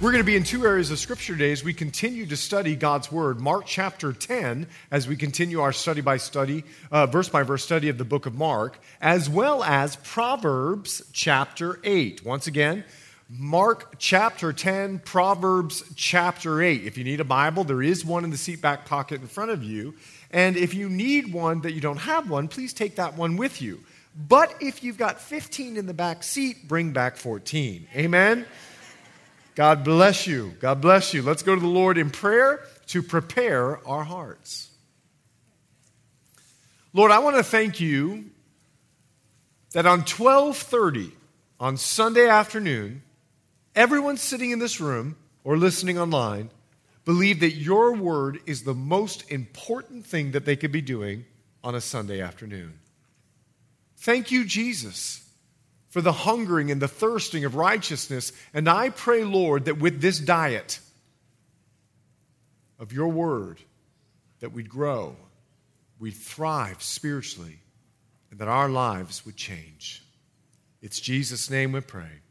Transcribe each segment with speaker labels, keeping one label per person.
Speaker 1: We're going to be in two areas of scripture today as we continue to study God's Word. Mark chapter 10, as we continue our study by study, uh, verse by verse study of the book of Mark, as well as Proverbs chapter 8. Once again, Mark chapter 10, Proverbs chapter 8. If you need a Bible, there is one in the seat back pocket in front of you. And if you need one that you don't have one, please take that one with you. But if you've got 15 in the back seat, bring back 14. Amen? God bless you. God bless you. Let's go to the Lord in prayer to prepare our hearts. Lord, I want to thank you that on 12:30 on Sunday afternoon, everyone sitting in this room or listening online believe that your word is the most important thing that they could be doing on a Sunday afternoon. Thank you, Jesus for the hungering and the thirsting of righteousness. And I pray, Lord, that with this diet of your word, that we'd grow, we'd thrive spiritually, and that our lives would change. It's Jesus' name we pray.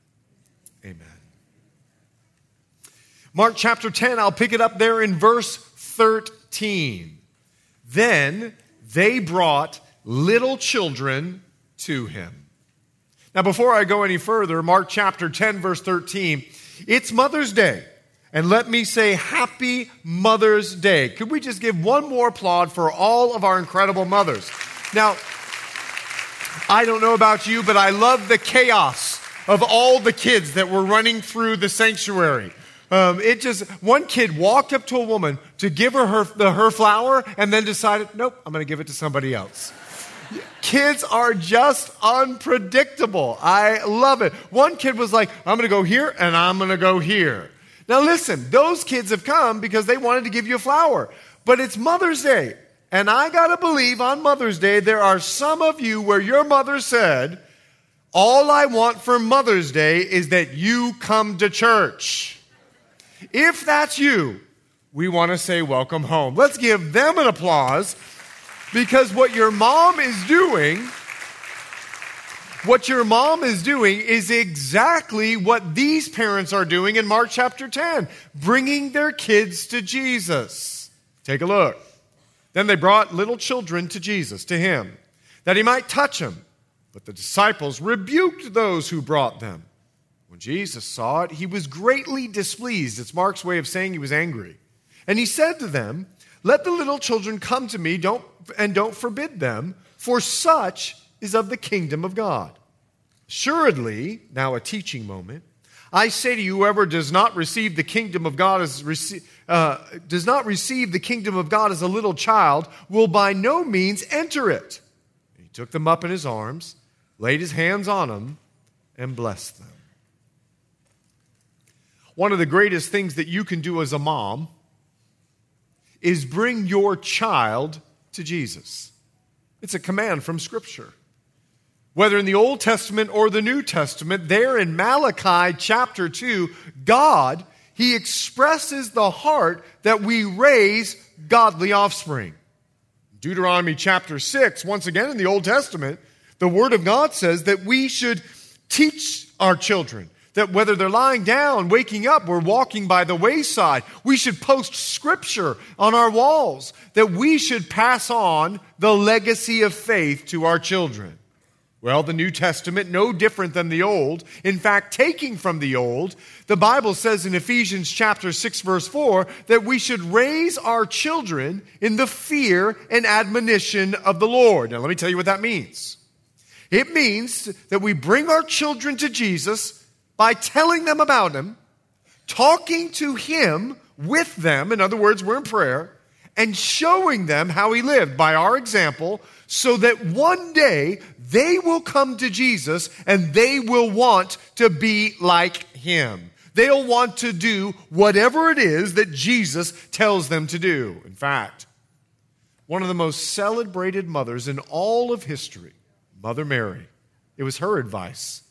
Speaker 1: Amen. Mark chapter 10, I'll pick it up there in verse 13. Then they brought little children to him. Now, before I go any further, Mark chapter 10, verse 13, it's Mother's Day. And let me say happy Mother's Day. Could we just give one more applaud for all of our incredible mothers? Now, I don't know about you, but I love the chaos of all the kids that were running through the sanctuary. Um, it just, one kid walked up to a woman to give her her, her flower and then decided, nope, I'm going to give it to somebody else. Kids are just unpredictable. I love it. One kid was like, I'm going to go here and I'm going to go here. Now, listen, those kids have come because they wanted to give you a flower, but it's Mother's Day. And I got to believe on Mother's Day, there are some of you where your mother said, All I want for Mother's Day is that you come to church. If that's you, we want to say, Welcome home. Let's give them an applause because what your mom is doing, what your mom is doing is exactly what these parents are doing in Mark chapter 10, bringing their kids to Jesus. Take a look. Then they brought little children to Jesus, to him, that he might touch them. But the disciples rebuked those who brought them. When Jesus saw it, he was greatly displeased. It's Mark's way of saying he was angry. And he said to them, let the little children come to me don't, and don't forbid them, for such is of the kingdom of God. Assuredly, now a teaching moment, I say to you, whoever does not receive the kingdom of God as uh, does not receive the kingdom of God as a little child will by no means enter it. He took them up in his arms, laid his hands on them, and blessed them. One of the greatest things that you can do as a mom is bring your child to Jesus. It's a command from Scripture. Whether in the Old Testament or the New Testament, there in Malachi chapter 2, God, He expresses the heart that we raise godly offspring. Deuteronomy chapter 6, once again in the Old Testament, the Word of God says that we should teach our children that whether they're lying down, waking up, or walking by the wayside, we should post scripture on our walls, that we should pass on the legacy of faith to our children. Well, the New Testament, no different than the Old. In fact, taking from the Old, the Bible says in Ephesians chapter 6 verse 4 that we should raise our children in the fear and admonition of the Lord. Now, let me tell you what that means. It means that we bring our children to Jesus by telling them about Him, talking to Him with them, in other words, we're in prayer, and showing them how He lived by our example, so that one day they will come to Jesus and they will want to be like Him. they'll want to do whatever it is that Jesus tells them to do. In fact, one of the most celebrated mothers in all of history, Mother Mary, it was her advice.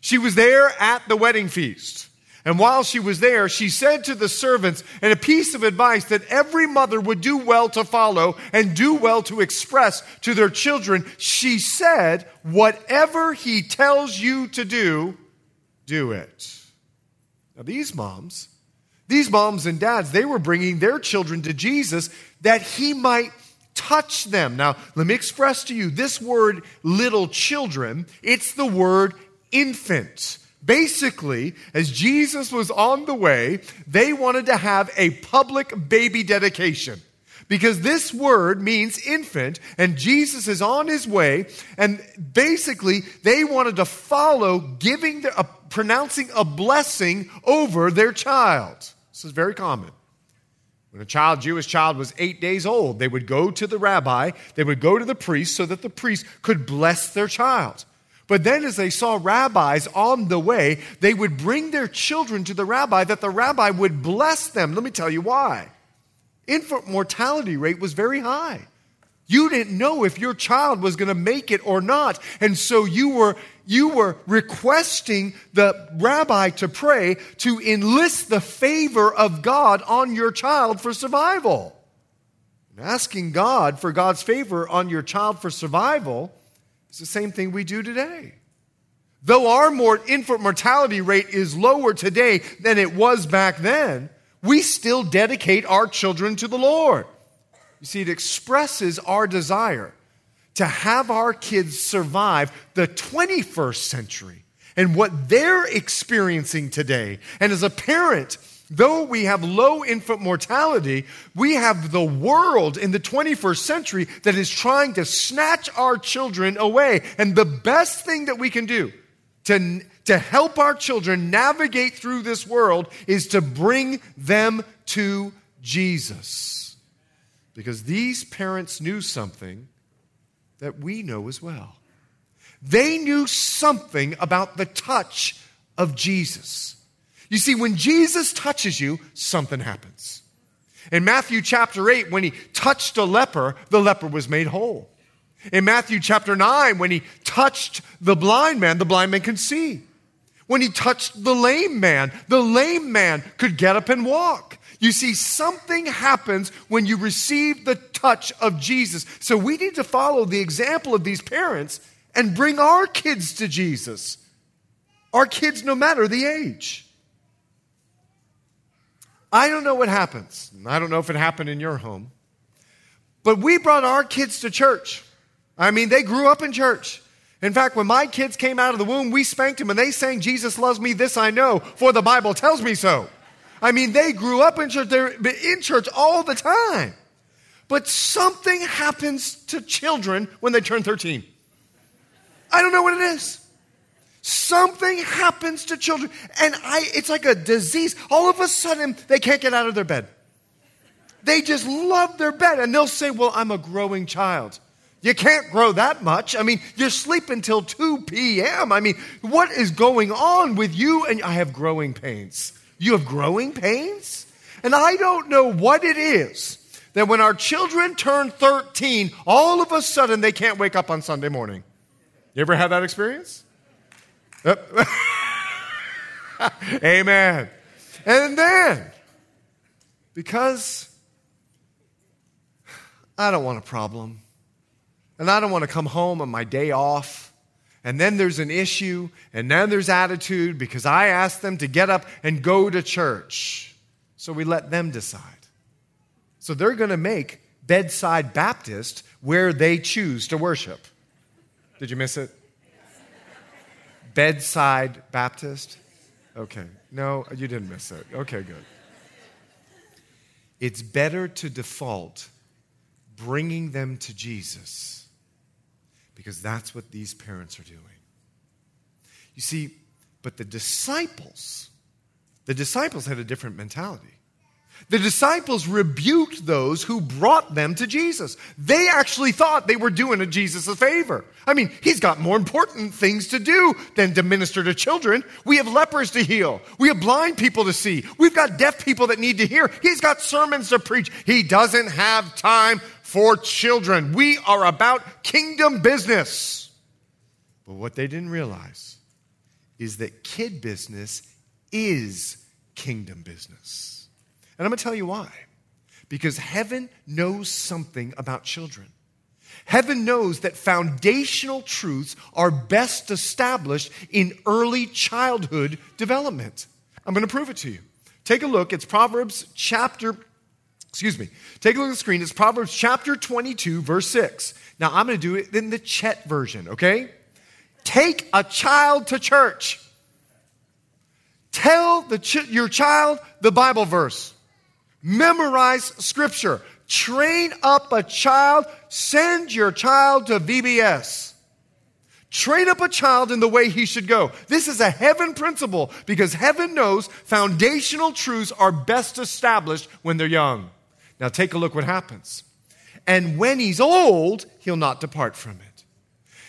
Speaker 1: She was there at the wedding feast. And while she was there, she said to the servants, and a piece of advice that every mother would do well to follow and do well to express to their children, she said, Whatever he tells you to do, do it. Now, these moms, these moms and dads, they were bringing their children to Jesus that he might touch them. Now, let me express to you this word little children, it's the word infant. Basically, as Jesus was on the way, they wanted to have a public baby dedication. Because this word means infant, and Jesus is on his way, and basically they wanted to follow giving, the, uh, pronouncing a blessing over their child. This is very common. When a child, Jewish child, was eight days old, they would go to the rabbi, they would go to the priest so that the priest could bless their child. But then, as they saw rabbis on the way, they would bring their children to the rabbi that the rabbi would bless them. Let me tell you why. Infant mortality rate was very high. You didn't know if your child was going to make it or not. And so you were, you were requesting the rabbi to pray to enlist the favor of God on your child for survival. And asking God for God's favor on your child for survival it's the same thing we do today. Though our infant mortality rate is lower today than it was back then, we still dedicate our children to the Lord. You see, it expresses our desire to have our kids survive the 21st century and what they're experiencing today. And as a parent, Though we have low infant mortality, we have the world in the 21st century that is trying to snatch our children away. And the best thing that we can do to, to help our children navigate through this world is to bring them to Jesus. Because these parents knew something that we know as well. They knew something about the touch of Jesus. You see, when Jesus touches you, something happens. In Matthew chapter 8, when he touched a leper, the leper was made whole. In Matthew chapter 9, when he touched the blind man, the blind man could see. When he touched the lame man, the lame man could get up and walk. You see, something happens when you receive the touch of Jesus. So we need to follow the example of these parents and bring our kids to Jesus. Our kids, no matter the age. I don't know what happens. I don't know if it happened in your home. But we brought our kids to church. I mean, they grew up in church. In fact, when my kids came out of the womb, we spanked them and they sang, Jesus loves me, this I know, for the Bible tells me so. I mean, they grew up in church. They're in church all the time. But something happens to children when they turn 13. I don't know what it is. Something happens to children, and I, it's like a disease. All of a sudden, they can't get out of their bed. They just love their bed, and they'll say, Well, I'm a growing child. You can't grow that much. I mean, you sleep until 2 p.m. I mean, what is going on with you? And I have growing pains. You have growing pains? And I don't know what it is that when our children turn 13, all of a sudden they can't wake up on Sunday morning. You ever had that experience? Amen. And then, because I don't want a problem, and I don't want to come home on my day off, and then there's an issue, and then there's attitude because I asked them to get up and go to church. So we let them decide. So they're going to make Bedside Baptist where they choose to worship. Did you miss it? Bedside Baptist? Okay. No, you didn't miss it. Okay, good. It's better to default bringing them to Jesus because that's what these parents are doing. You see, but the disciples, the disciples had a different mentality. The disciples rebuked those who brought them to Jesus. They actually thought they were doing a Jesus a favor. I mean, he's got more important things to do than to minister to children. We have lepers to heal. We have blind people to see. We've got deaf people that need to hear. He's got sermons to preach. He doesn't have time for children. We are about kingdom business. But what they didn't realize is that kid business is kingdom business. And I'm going to tell you why. Because heaven knows something about children. Heaven knows that foundational truths are best established in early childhood development. I'm going to prove it to you. Take a look. It's Proverbs chapter, excuse me. Take a look at the screen. It's Proverbs chapter 22, verse 6. Now, I'm going to do it in the Chet version, okay? Take a child to church. Tell the ch- your child the Bible verse. Memorize scripture. Train up a child. Send your child to VBS. Train up a child in the way he should go. This is a heaven principle because heaven knows foundational truths are best established when they're young. Now take a look what happens. And when he's old, he'll not depart from it.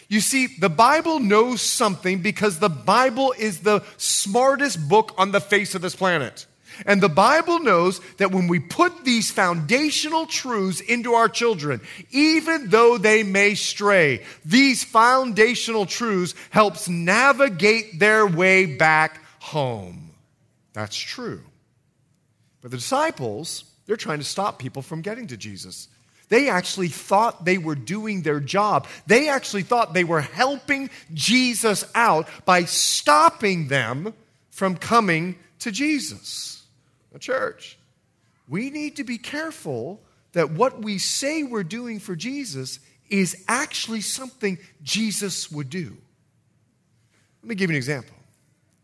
Speaker 1: You see, the Bible knows something because the Bible is the smartest book on the face of this planet. And the Bible knows that when we put these foundational truths into our children, even though they may stray, these foundational truths helps navigate their way back home. That's true. But the disciples, they're trying to stop people from getting to Jesus. They actually thought they were doing their job. They actually thought they were helping Jesus out by stopping them from coming to Jesus a church. We need to be careful that what we say we're doing for Jesus is actually something Jesus would do. Let me give you an example.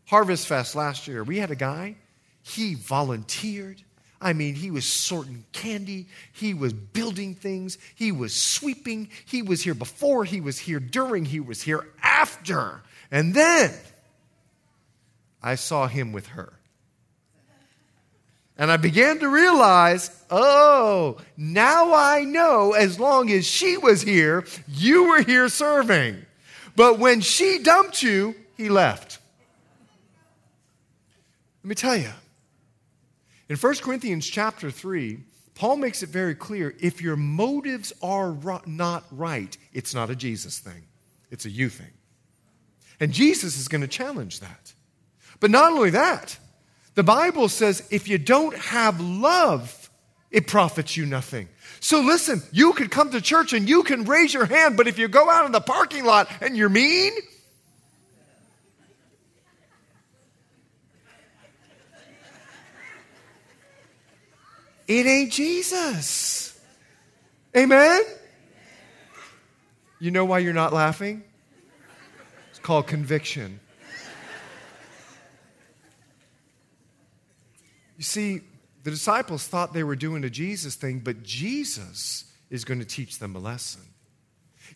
Speaker 1: Harvest Fest last year, we had a guy, he volunteered. I mean, he was sorting candy, he was building things, he was sweeping, he was here before, he was here during, he was here after. And then I saw him with her. And I began to realize, oh, now I know as long as she was here, you were here serving. But when she dumped you, he left. Let me tell you. In 1 Corinthians chapter 3, Paul makes it very clear if your motives are not right, it's not a Jesus thing, it's a you thing. And Jesus is going to challenge that. But not only that, the Bible says if you don't have love, it profits you nothing. So listen, you could come to church and you can raise your hand, but if you go out in the parking lot and you're mean, it ain't Jesus. Amen? You know why you're not laughing? It's called conviction. You see, the disciples thought they were doing a Jesus thing, but Jesus is going to teach them a lesson.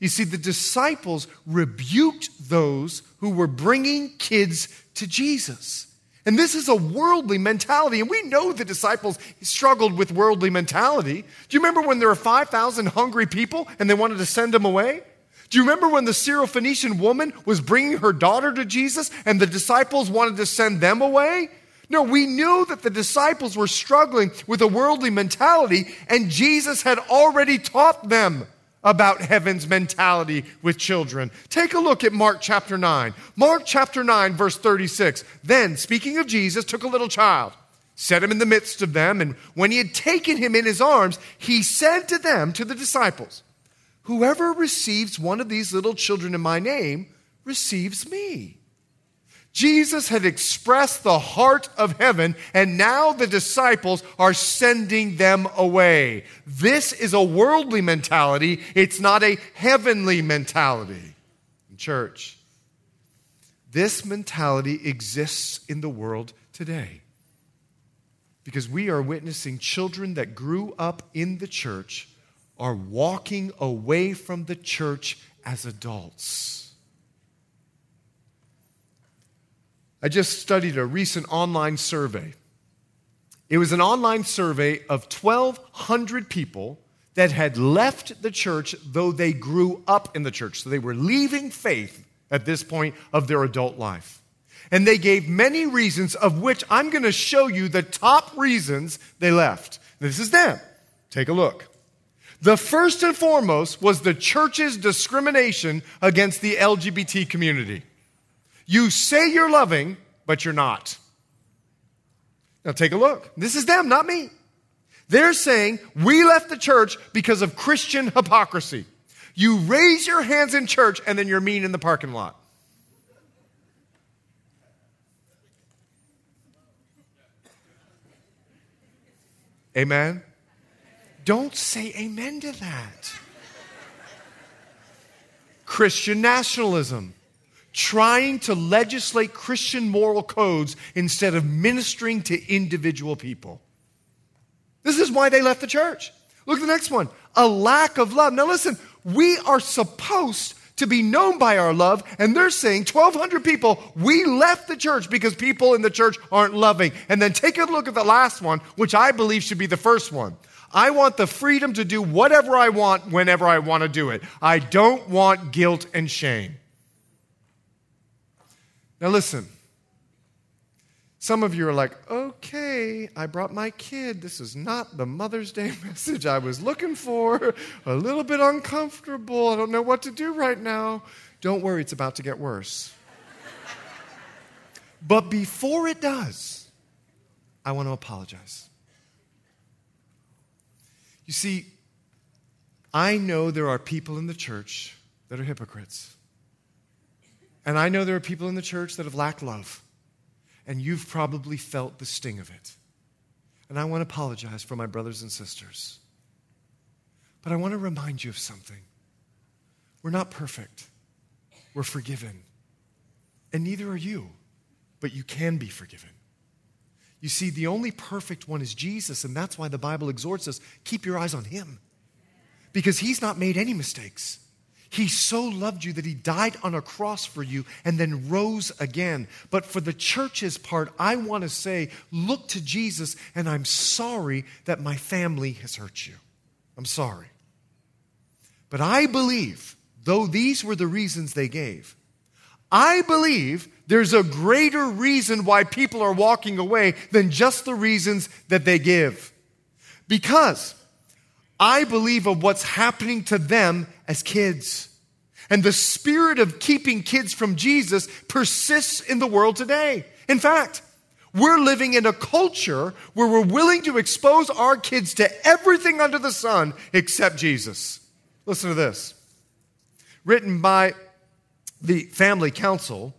Speaker 1: You see, the disciples rebuked those who were bringing kids to Jesus. And this is a worldly mentality. And we know the disciples struggled with worldly mentality. Do you remember when there were 5,000 hungry people and they wanted to send them away? Do you remember when the Syrophoenician woman was bringing her daughter to Jesus and the disciples wanted to send them away? No, we knew that the disciples were struggling with a worldly mentality, and Jesus had already taught them about heaven's mentality with children. Take a look at Mark chapter 9. Mark chapter 9, verse 36. Then, speaking of Jesus, took a little child, set him in the midst of them, and when he had taken him in his arms, he said to them, to the disciples, Whoever receives one of these little children in my name receives me. Jesus had expressed the heart of heaven, and now the disciples are sending them away. This is a worldly mentality, it's not a heavenly mentality. In church, this mentality exists in the world today because we are witnessing children that grew up in the church are walking away from the church as adults. I just studied a recent online survey. It was an online survey of 1,200 people that had left the church, though they grew up in the church. So they were leaving faith at this point of their adult life. And they gave many reasons, of which I'm going to show you the top reasons they left. This is them. Take a look. The first and foremost was the church's discrimination against the LGBT community. You say you're loving, but you're not. Now take a look. This is them, not me. They're saying we left the church because of Christian hypocrisy. You raise your hands in church and then you're mean in the parking lot. Amen? Don't say amen to that. Christian nationalism, trying to legislate Christian moral codes instead of ministering to individual people. This is why they left the church. Look at the next one a lack of love. Now, listen, we are supposed to be known by our love, and they're saying 1,200 people, we left the church because people in the church aren't loving. And then take a look at the last one, which I believe should be the first one. I want the freedom to do whatever I want whenever I want to do it. I don't want guilt and shame. Now, listen. Some of you are like, okay, I brought my kid. This is not the Mother's Day message I was looking for. A little bit uncomfortable. I don't know what to do right now. Don't worry, it's about to get worse. but before it does, I want to apologize. You see, I know there are people in the church that are hypocrites. And I know there are people in the church that have lacked love and you've probably felt the sting of it. And I want to apologize for my brothers and sisters. But I want to remind you of something. We're not perfect, we're forgiven. And neither are you, but you can be forgiven. You see, the only perfect one is Jesus, and that's why the Bible exhorts us keep your eyes on him. Because he's not made any mistakes. He so loved you that he died on a cross for you and then rose again. But for the church's part, I want to say, look to Jesus, and I'm sorry that my family has hurt you. I'm sorry. But I believe, though these were the reasons they gave, I believe there's a greater reason why people are walking away than just the reasons that they give. Because I believe of what's happening to them as kids. And the spirit of keeping kids from Jesus persists in the world today. In fact, we're living in a culture where we're willing to expose our kids to everything under the sun except Jesus. Listen to this. Written by the family council.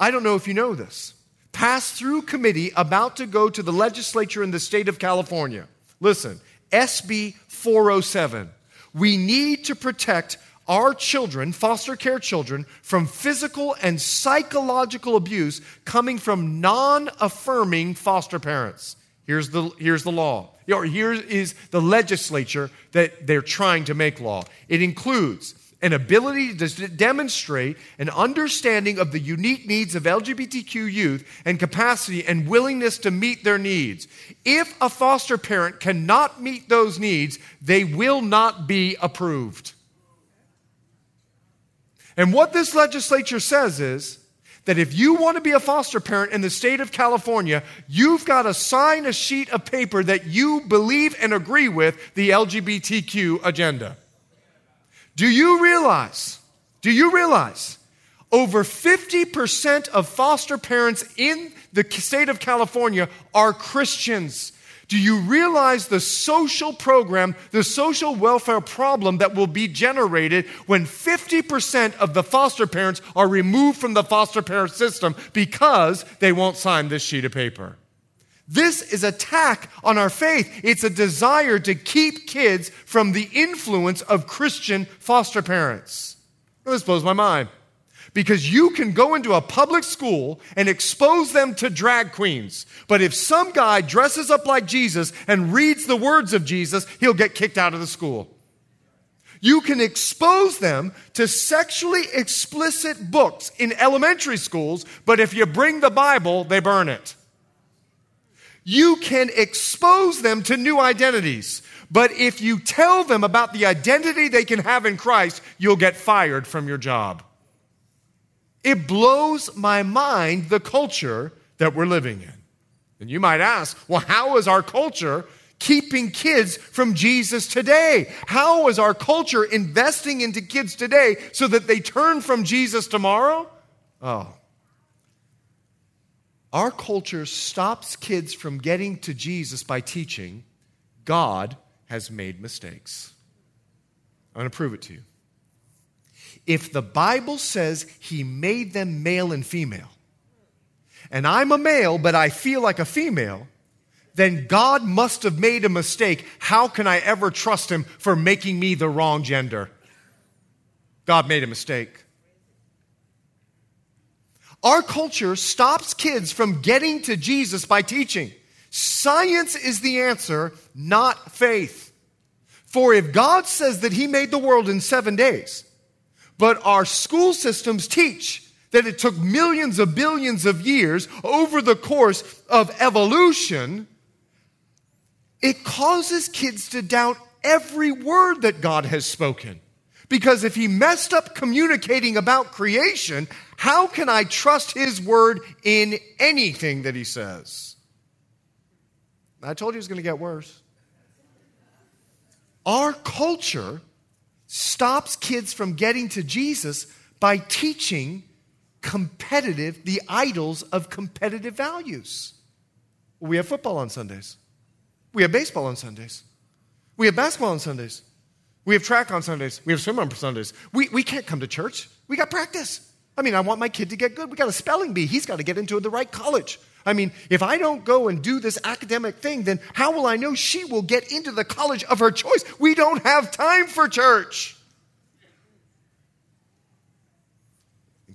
Speaker 1: I don't know if you know this. Passed through committee about to go to the legislature in the state of California. Listen, SB 407. We need to protect our children, foster care children, from physical and psychological abuse coming from non affirming foster parents. Here's the, here's the law. Or here is the legislature that they're trying to make law. It includes an ability to demonstrate an understanding of the unique needs of LGBTQ youth and capacity and willingness to meet their needs. If a foster parent cannot meet those needs, they will not be approved. And what this legislature says is that if you want to be a foster parent in the state of California, you've got to sign a sheet of paper that you believe and agree with the LGBTQ agenda. Do you realize? Do you realize over 50% of foster parents in the state of California are Christians? Do you realize the social program, the social welfare problem that will be generated when 50% of the foster parents are removed from the foster parent system because they won't sign this sheet of paper? This is attack on our faith. It's a desire to keep kids from the influence of Christian foster parents. This blows my mind. Because you can go into a public school and expose them to drag queens. But if some guy dresses up like Jesus and reads the words of Jesus, he'll get kicked out of the school. You can expose them to sexually explicit books in elementary schools, but if you bring the Bible, they burn it. You can expose them to new identities. But if you tell them about the identity they can have in Christ, you'll get fired from your job. It blows my mind the culture that we're living in. And you might ask, well, how is our culture keeping kids from Jesus today? How is our culture investing into kids today so that they turn from Jesus tomorrow? Oh. Our culture stops kids from getting to Jesus by teaching God has made mistakes. I'm going to prove it to you. If the Bible says he made them male and female, and I'm a male, but I feel like a female, then God must have made a mistake. How can I ever trust him for making me the wrong gender? God made a mistake. Our culture stops kids from getting to Jesus by teaching. Science is the answer, not faith. For if God says that he made the world in seven days, but our school systems teach that it took millions of billions of years over the course of evolution, it causes kids to doubt every word that God has spoken. Because if he messed up communicating about creation, how can I trust his word in anything that he says? I told you it was going to get worse. Our culture stops kids from getting to Jesus by teaching competitive, the idols of competitive values. We have football on Sundays. We have baseball on Sundays. We have basketball on Sundays. We have track on Sundays. We have swim on Sundays. We, we can't come to church. We got practice. I mean, I want my kid to get good. We got a spelling bee. He's got to get into the right college. I mean, if I don't go and do this academic thing, then how will I know she will get into the college of her choice? We don't have time for church.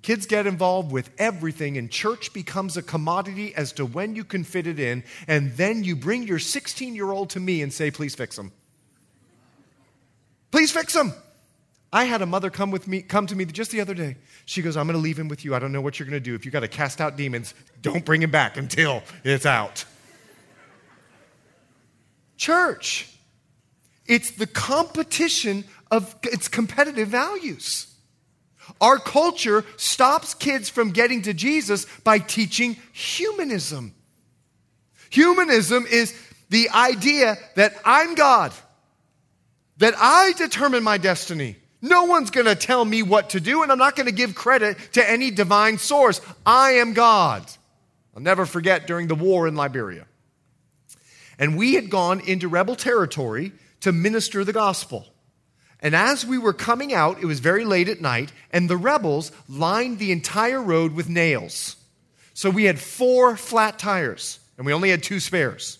Speaker 1: Kids get involved with everything, and church becomes a commodity as to when you can fit it in. And then you bring your 16 year old to me and say, Please fix them. Please fix them. I had a mother come with me, come to me just the other day. She goes, I'm going to leave him with you. I don't know what you're going to do. If you got to cast out demons, don't bring him back until it's out. Church, it's the competition of its competitive values. Our culture stops kids from getting to Jesus by teaching humanism. Humanism is the idea that I'm God, that I determine my destiny. No one's going to tell me what to do, and I'm not going to give credit to any divine source. I am God. I'll never forget during the war in Liberia. And we had gone into rebel territory to minister the gospel. And as we were coming out, it was very late at night, and the rebels lined the entire road with nails. So we had four flat tires, and we only had two spares.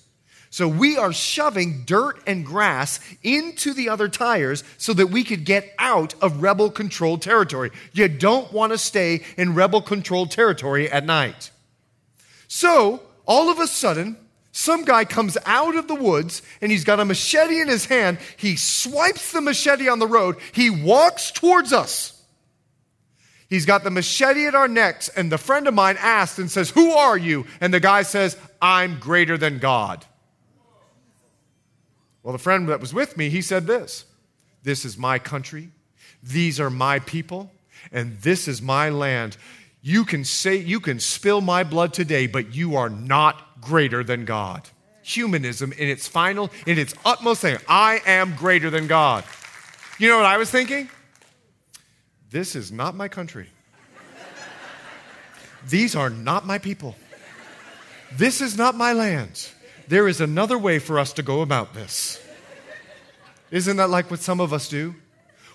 Speaker 1: So we are shoving dirt and grass into the other tires so that we could get out of rebel controlled territory. You don't want to stay in rebel controlled territory at night. So all of a sudden, some guy comes out of the woods and he's got a machete in his hand. He swipes the machete on the road. He walks towards us. He's got the machete at our necks, and the friend of mine asks and says, Who are you? And the guy says, I'm greater than God. Well, the friend that was with me, he said this This is my country, these are my people, and this is my land. You can say, you can spill my blood today, but you are not greater than God. Humanism in its final, in its utmost thing, I am greater than God. You know what I was thinking? This is not my country. These are not my people. This is not my land. There is another way for us to go about this. Isn't that like what some of us do?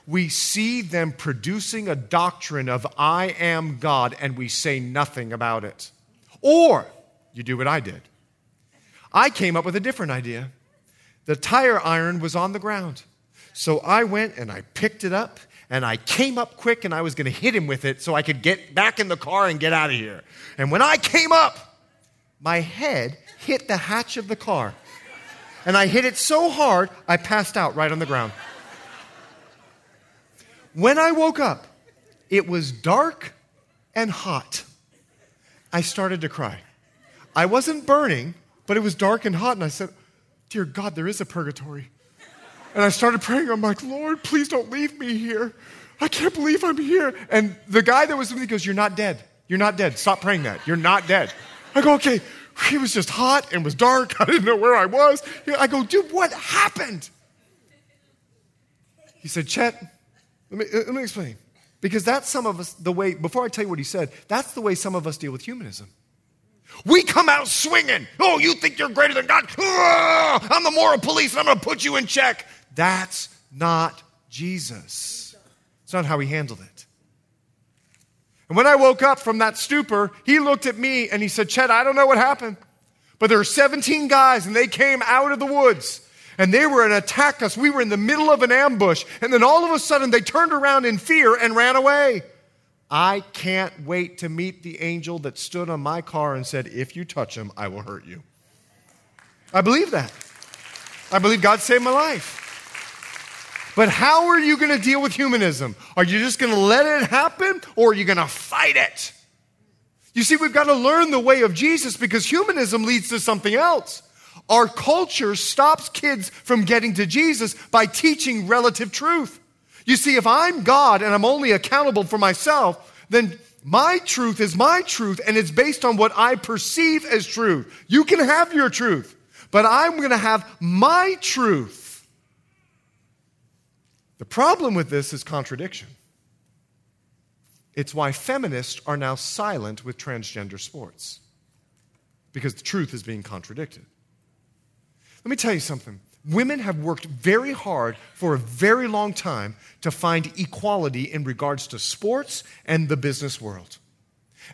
Speaker 1: We see them producing a doctrine of I am God and we say nothing about it. Or you do what I did. I came up with a different idea. The tire iron was on the ground. So I went and I picked it up and I came up quick and I was going to hit him with it so I could get back in the car and get out of here. And when I came up, my head hit the hatch of the car. And I hit it so hard, I passed out right on the ground. When I woke up, it was dark and hot. I started to cry. I wasn't burning, but it was dark and hot. And I said, Dear God, there is a purgatory. And I started praying. I'm like, Lord, please don't leave me here. I can't believe I'm here. And the guy that was with me goes, You're not dead. You're not dead. Stop praying that. You're not dead. I go, Okay. It was just hot and was dark. I didn't know where I was. I go, Dude, what happened? He said, Chet, let me, let me explain. Because that's some of us, the way, before I tell you what he said, that's the way some of us deal with humanism. We come out swinging. Oh, you think you're greater than God? I'm the moral police and I'm going to put you in check. That's not Jesus. It's not how he handled it. And when I woke up from that stupor, he looked at me and he said, Chet, I don't know what happened, but there were 17 guys and they came out of the woods and they were to attack us. We were in the middle of an ambush. And then all of a sudden they turned around in fear and ran away. I can't wait to meet the angel that stood on my car and said, If you touch him, I will hurt you. I believe that. I believe God saved my life. But how are you going to deal with humanism? Are you just going to let it happen or are you going to fight it? You see, we've got to learn the way of Jesus because humanism leads to something else. Our culture stops kids from getting to Jesus by teaching relative truth. You see, if I'm God and I'm only accountable for myself, then my truth is my truth and it's based on what I perceive as truth. You can have your truth, but I'm going to have my truth. The problem with this is contradiction. It's why feminists are now silent with transgender sports, because the truth is being contradicted. Let me tell you something. Women have worked very hard for a very long time to find equality in regards to sports and the business world.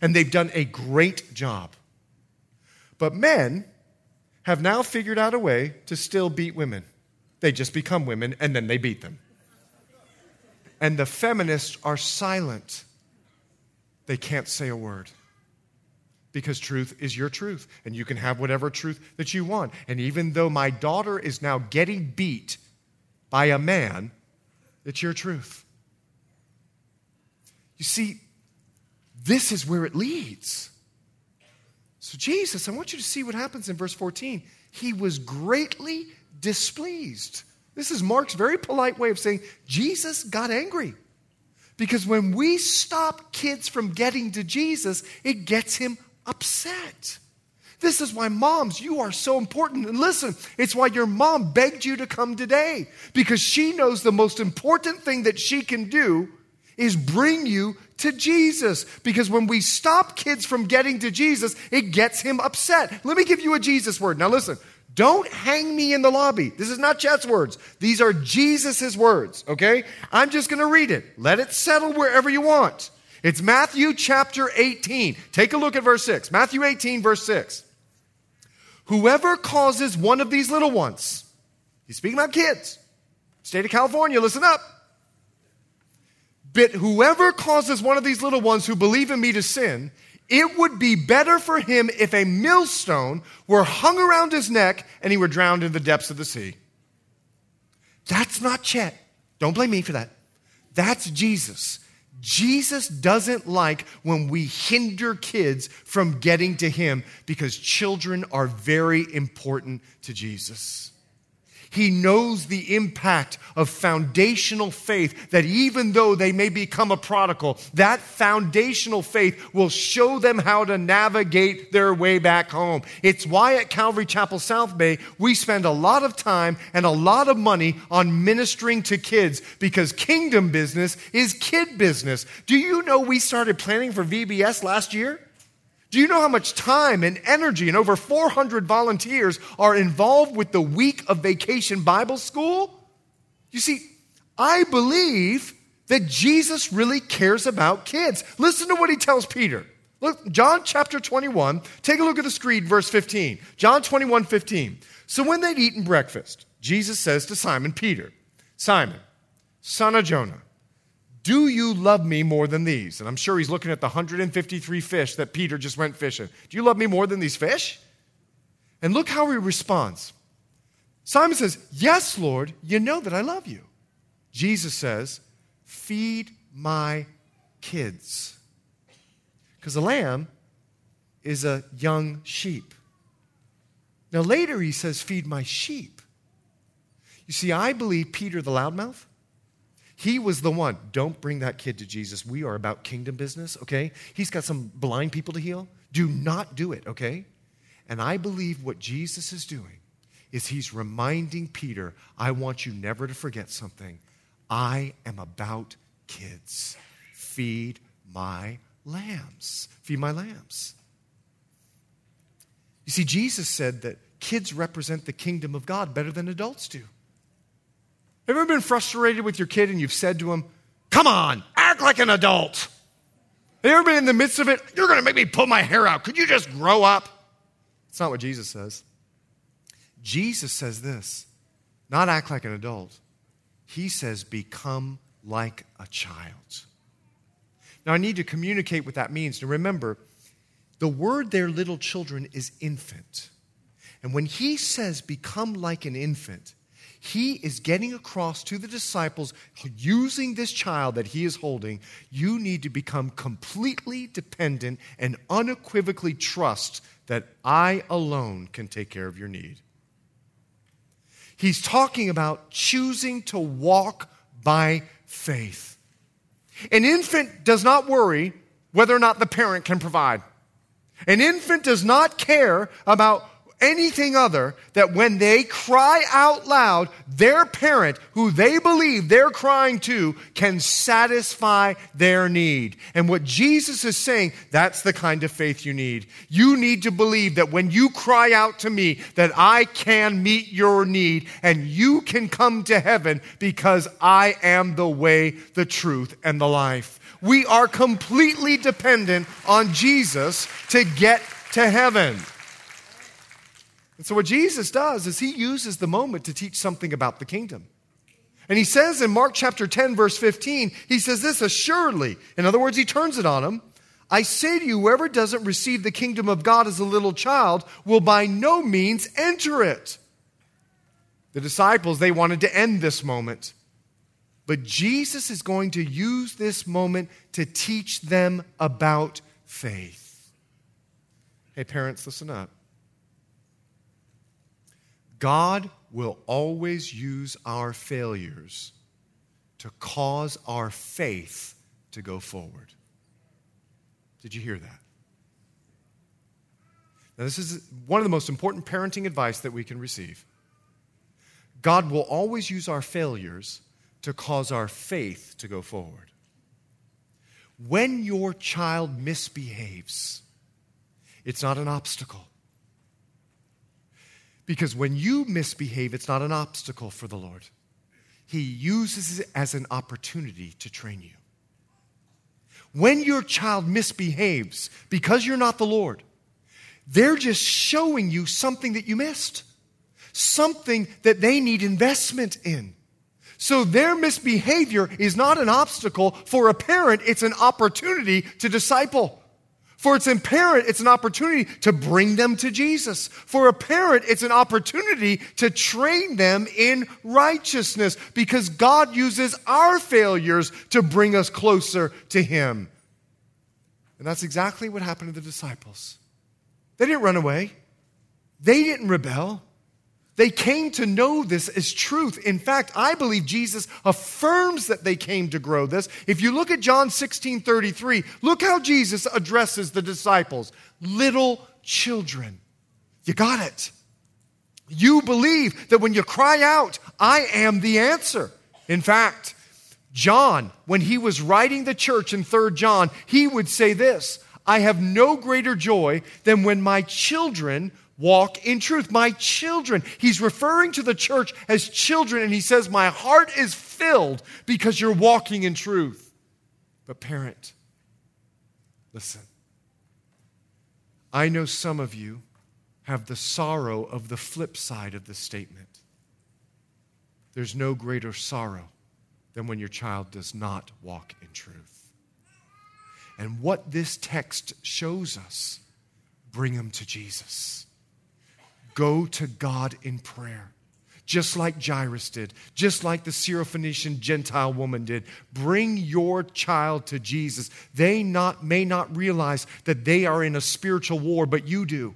Speaker 1: And they've done a great job. But men have now figured out a way to still beat women. They just become women and then they beat them. And the feminists are silent. They can't say a word because truth is your truth and you can have whatever truth that you want. And even though my daughter is now getting beat by a man, it's your truth. You see, this is where it leads. So, Jesus, I want you to see what happens in verse 14. He was greatly displeased. This is Mark's very polite way of saying Jesus got angry. Because when we stop kids from getting to Jesus, it gets him upset. This is why, moms, you are so important. And listen, it's why your mom begged you to come today, because she knows the most important thing that she can do is bring you to Jesus. Because when we stop kids from getting to Jesus, it gets him upset. Let me give you a Jesus word. Now, listen, don't hang me in the lobby. This is not Chet's words. These are Jesus' words, okay? I'm just going to read it. Let it settle wherever you want. It's Matthew chapter 18. Take a look at verse 6. Matthew 18, verse 6. Whoever causes one of these little ones, he's speaking about kids, state of California, listen up. But whoever causes one of these little ones who believe in me to sin, it would be better for him if a millstone were hung around his neck and he were drowned in the depths of the sea. That's not Chet. Don't blame me for that. That's Jesus. Jesus doesn't like when we hinder kids from getting to Him because children are very important to Jesus. He knows the impact of foundational faith that even though they may become a prodigal, that foundational faith will show them how to navigate their way back home. It's why at Calvary Chapel South Bay, we spend a lot of time and a lot of money on ministering to kids because kingdom business is kid business. Do you know we started planning for VBS last year? Do you know how much time and energy and over 400 volunteers are involved with the week of vacation Bible school? You see, I believe that Jesus really cares about kids. Listen to what he tells Peter. Look, John chapter 21, take a look at the screen, verse 15. John 21, 15. So when they'd eaten breakfast, Jesus says to Simon Peter, Simon, son of Jonah, do you love me more than these? And I'm sure he's looking at the 153 fish that Peter just went fishing. Do you love me more than these fish? And look how he responds. Simon says, Yes, Lord, you know that I love you. Jesus says, Feed my kids. Because a lamb is a young sheep. Now, later he says, Feed my sheep. You see, I believe Peter the loudmouth, he was the one. Don't bring that kid to Jesus. We are about kingdom business, okay? He's got some blind people to heal. Do not do it, okay? And I believe what Jesus is doing is he's reminding Peter, I want you never to forget something. I am about kids. Feed my lambs. Feed my lambs. You see, Jesus said that kids represent the kingdom of God better than adults do. Have you ever been frustrated with your kid and you've said to him, Come on, act like an adult? Have you ever been in the midst of it? You're going to make me pull my hair out. Could you just grow up? It's not what Jesus says. Jesus says this not act like an adult. He says, become like a child. Now, I need to communicate what that means. Now, remember, the word there, little children, is infant. And when he says, become like an infant, he is getting across to the disciples using this child that he is holding. You need to become completely dependent and unequivocally trust that I alone can take care of your need. He's talking about choosing to walk by faith. An infant does not worry whether or not the parent can provide. An infant does not care about anything other that when they cry out loud, their parent, who they believe they're crying to, can satisfy their need. And what Jesus is saying, that's the kind of faith you need. You need to believe that when you cry out to me, that I can meet your need and you can come to heaven because I am the way, the truth, and the life. We are completely dependent on Jesus to get to heaven. And so, what Jesus does is he uses the moment to teach something about the kingdom. And he says in Mark chapter 10, verse 15, he says this assuredly. In other words, he turns it on him. I say to you, whoever doesn't receive the kingdom of God as a little child will by no means enter it. The disciples, they wanted to end this moment. But Jesus is going to use this moment to teach them about faith. Hey, parents, listen up. God will always use our failures to cause our faith to go forward. Did you hear that? Now, this is one of the most important parenting advice that we can receive. God will always use our failures to cause our faith to go forward. When your child misbehaves, it's not an obstacle. Because when you misbehave, it's not an obstacle for the Lord. He uses it as an opportunity to train you. When your child misbehaves because you're not the Lord, they're just showing you something that you missed, something that they need investment in. So their misbehavior is not an obstacle. For a parent, it's an opportunity to disciple. For its it's an opportunity to bring them to Jesus. For a parent, it's an opportunity to train them in righteousness because God uses our failures to bring us closer to Him. And that's exactly what happened to the disciples. They didn't run away, they didn't rebel. They came to know this as truth. In fact, I believe Jesus affirms that they came to grow this. If you look at John 16 33, look how Jesus addresses the disciples little children. You got it. You believe that when you cry out, I am the answer. In fact, John, when he was writing the church in 3 John, he would say this I have no greater joy than when my children walk in truth. My children. He's referring to the church as children, and he says, My heart is filled because you're walking in truth. But, parent, listen. I know some of you have the sorrow of the flip side of the statement. There's no greater sorrow than when your child does not walk in truth. And what this text shows us, bring them to Jesus. Go to God in prayer. Just like Jairus did, just like the Syrophoenician Gentile woman did. Bring your child to Jesus. They not, may not realize that they are in a spiritual war, but you do.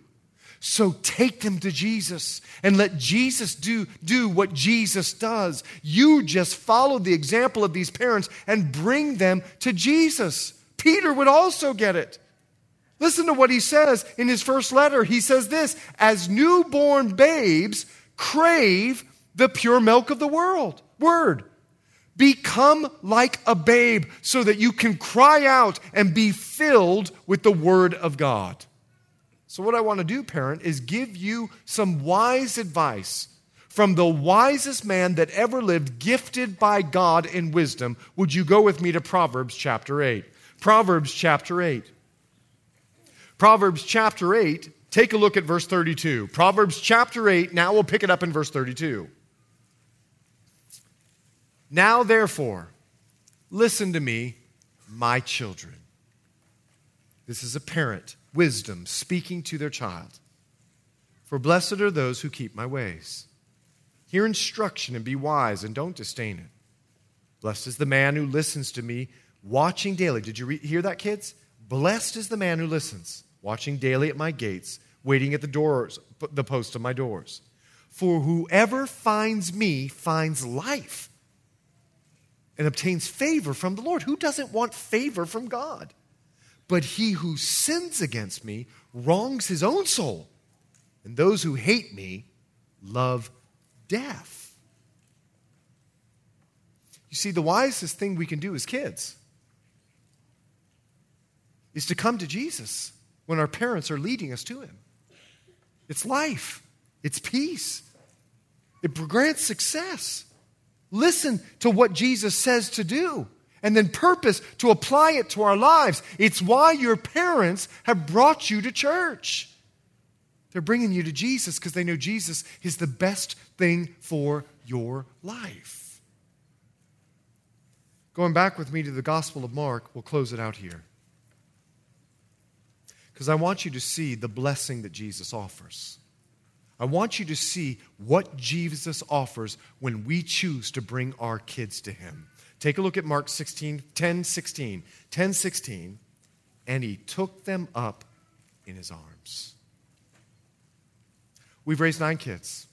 Speaker 1: So take them to Jesus and let Jesus do, do what Jesus does. You just follow the example of these parents and bring them to Jesus. Peter would also get it. Listen to what he says in his first letter. He says this As newborn babes crave the pure milk of the world, word. Become like a babe so that you can cry out and be filled with the word of God. So, what I want to do, parent, is give you some wise advice from the wisest man that ever lived, gifted by God in wisdom. Would you go with me to Proverbs chapter 8? Proverbs chapter 8. Proverbs chapter 8, take a look at verse 32. Proverbs chapter 8, now we'll pick it up in verse 32. Now, therefore, listen to me, my children. This is a parent wisdom, speaking to their child. For blessed are those who keep my ways. Hear instruction and be wise, and don't disdain it. Blessed is the man who listens to me, watching daily. Did you re- hear that, kids? Blessed is the man who listens, watching daily at my gates, waiting at the doors, the post of my doors. For whoever finds me finds life and obtains favor from the Lord. Who doesn't want favor from God? But he who sins against me wrongs his own soul, and those who hate me love death. You see, the wisest thing we can do as kids is to come to Jesus when our parents are leading us to him. It's life, it's peace, it grants success. Listen to what Jesus says to do and then purpose to apply it to our lives. It's why your parents have brought you to church. They're bringing you to Jesus because they know Jesus is the best thing for your life. Going back with me to the Gospel of Mark, we'll close it out here. Because I want you to see the blessing that Jesus offers. I want you to see what Jesus offers when we choose to bring our kids to Him. Take a look at Mark 16, 10, 16. 10, 16. And he took them up in his arms. We've raised nine kids.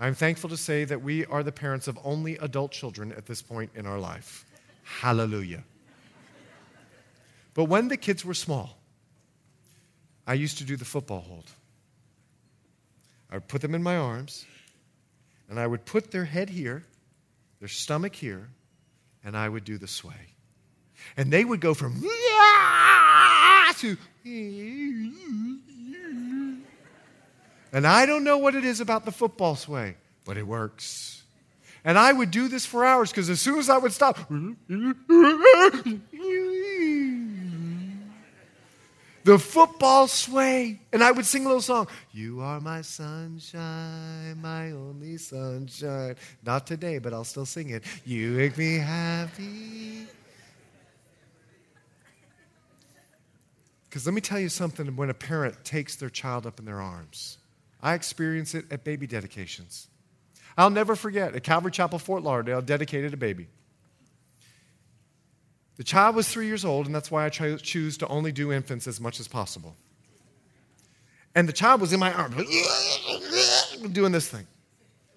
Speaker 1: I'm thankful to say that we are the parents of only adult children at this point in our life. Hallelujah. But when the kids were small, I used to do the football hold. I would put them in my arms, and I would put their head here, their stomach here, and I would do the sway. And they would go from to and I don't know what it is about the football sway, but it works. And I would do this for hours because as soon as I would stop, the football sway. And I would sing a little song You are my sunshine, my only sunshine. Not today, but I'll still sing it. You make me happy. Because let me tell you something when a parent takes their child up in their arms, I experience it at baby dedications. I'll never forget at Calvary Chapel, Fort Lauderdale, dedicated a baby. The child was three years old, and that's why I choose to only do infants as much as possible. And the child was in my arms, doing this thing.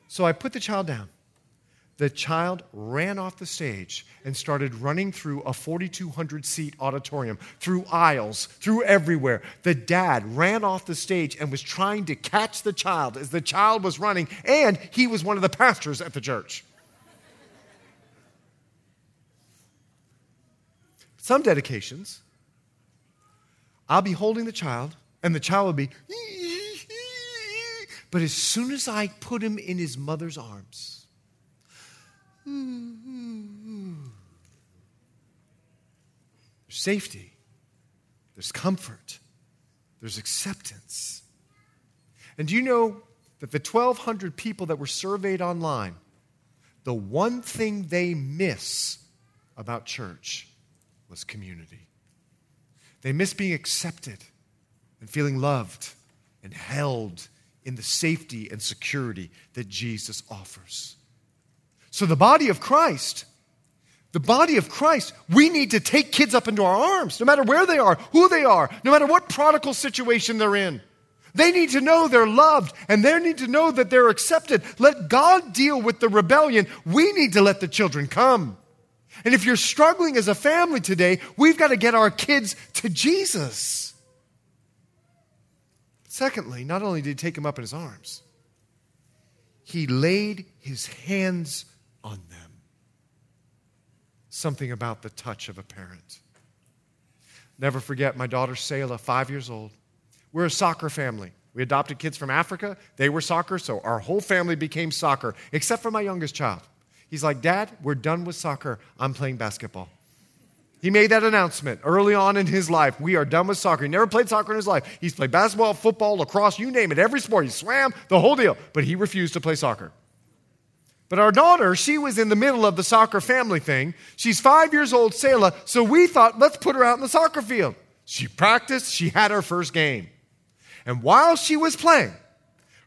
Speaker 1: So I put the child down. The child ran off the stage and started running through a 4,200 seat auditorium, through aisles, through everywhere. The dad ran off the stage and was trying to catch the child as the child was running, and he was one of the pastors at the church. Some dedications, I'll be holding the child, and the child will be, but as soon as I put him in his mother's arms, there's safety, there's comfort, there's acceptance. And do you know that the 1,200 people that were surveyed online, the one thing they miss about church was community. They miss being accepted and feeling loved and held in the safety and security that Jesus offers. So, the body of Christ, the body of Christ, we need to take kids up into our arms, no matter where they are, who they are, no matter what prodigal situation they're in. They need to know they're loved and they need to know that they're accepted. Let God deal with the rebellion. We need to let the children come. And if you're struggling as a family today, we've got to get our kids to Jesus. Secondly, not only did he take him up in his arms, he laid his hands on them. Something about the touch of a parent. Never forget my daughter Selah, five years old. We're a soccer family. We adopted kids from Africa. They were soccer, so our whole family became soccer, except for my youngest child. He's like, Dad, we're done with soccer. I'm playing basketball. He made that announcement early on in his life. We are done with soccer. He never played soccer in his life. He's played basketball, football, lacrosse, you name it, every sport. He swam, the whole deal. But he refused to play soccer. But our daughter, she was in the middle of the soccer family thing. She's five years old, Selah, so we thought, let's put her out in the soccer field. She practiced, she had her first game. And while she was playing,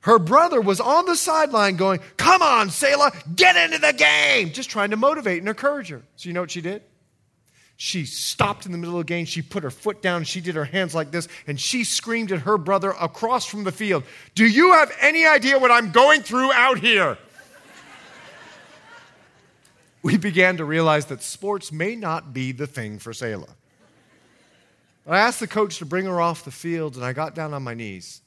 Speaker 1: her brother was on the sideline going, Come on, Selah, get into the game, just trying to motivate and encourage her. So, you know what she did? She stopped in the middle of the game. She put her foot down. She did her hands like this, and she screamed at her brother across from the field Do you have any idea what I'm going through out here? we began to realize that sports may not be the thing for Selah. I asked the coach to bring her off the field, and I got down on my knees.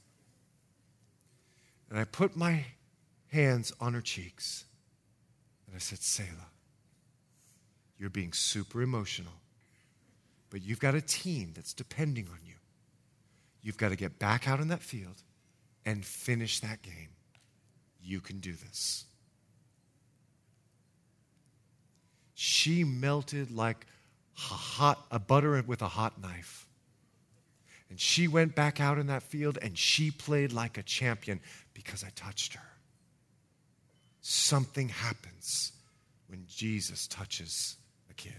Speaker 1: And I put my hands on her cheeks. And I said, Selah, you're being super emotional, but you've got a team that's depending on you. You've got to get back out in that field and finish that game. You can do this. She melted like a hot a butter with a hot knife. And she went back out in that field and she played like a champion because I touched her. Something happens when Jesus touches a kid,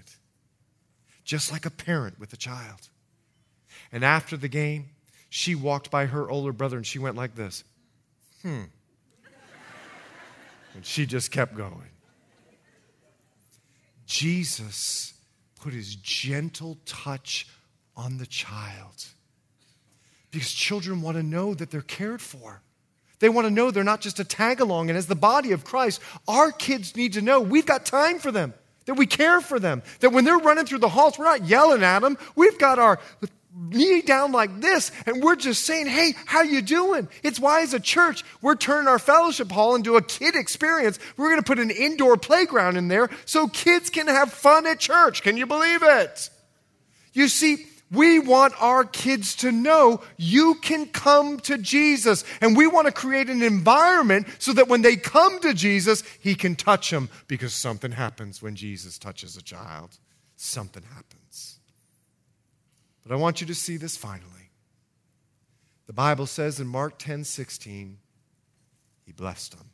Speaker 1: just like a parent with a child. And after the game, she walked by her older brother and she went like this hmm. and she just kept going. Jesus put his gentle touch on the child because children want to know that they're cared for. They want to know they're not just a tag along. And as the body of Christ, our kids need to know we've got time for them, that we care for them, that when they're running through the halls, we're not yelling at them. We've got our knee down like this and we're just saying hey how you doing it's why as a church we're turning our fellowship hall into a kid experience we're going to put an indoor playground in there so kids can have fun at church can you believe it you see we want our kids to know you can come to Jesus. And we want to create an environment so that when they come to Jesus, he can touch them because something happens when Jesus touches a child. Something happens. But I want you to see this finally. The Bible says in Mark 10 16, he blessed them.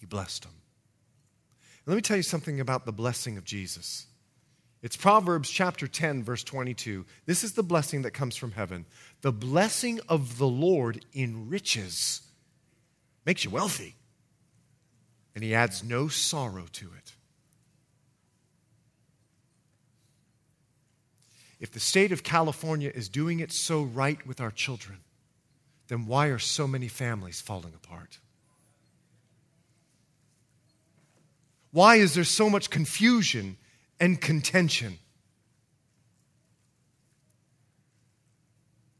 Speaker 1: He blessed them. Let me tell you something about the blessing of Jesus. It's Proverbs chapter 10, verse 22. This is the blessing that comes from heaven. The blessing of the Lord enriches, makes you wealthy, and he adds no sorrow to it. If the state of California is doing it so right with our children, then why are so many families falling apart? Why is there so much confusion and contention.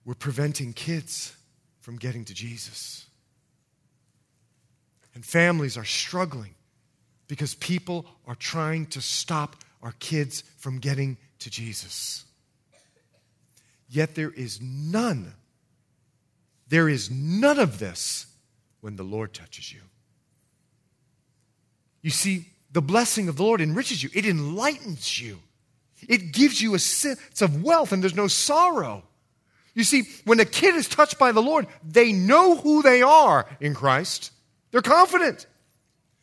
Speaker 1: We're preventing kids from getting to Jesus. And families are struggling because people are trying to stop our kids from getting to Jesus. Yet there is none, there is none of this when the Lord touches you. You see, the blessing of the Lord enriches you, it enlightens you, it gives you a sense of wealth, and there's no sorrow. You see, when a kid is touched by the Lord, they know who they are in Christ. They're confident.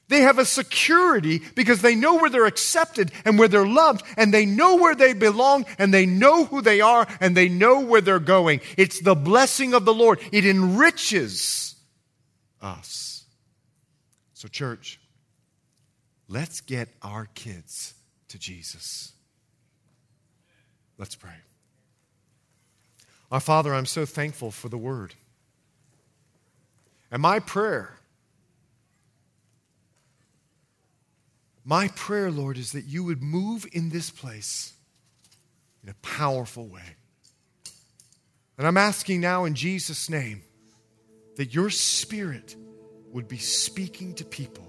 Speaker 1: They have a security because they know where they're accepted and where they're loved, and they know where they belong, and they know who they are, and they know where they're going. It's the blessing of the Lord. It enriches us. So, church, Let's get our kids to Jesus. Let's pray. Our Father, I'm so thankful for the word. And my prayer, my prayer, Lord, is that you would move in this place in a powerful way. And I'm asking now in Jesus' name that your spirit would be speaking to people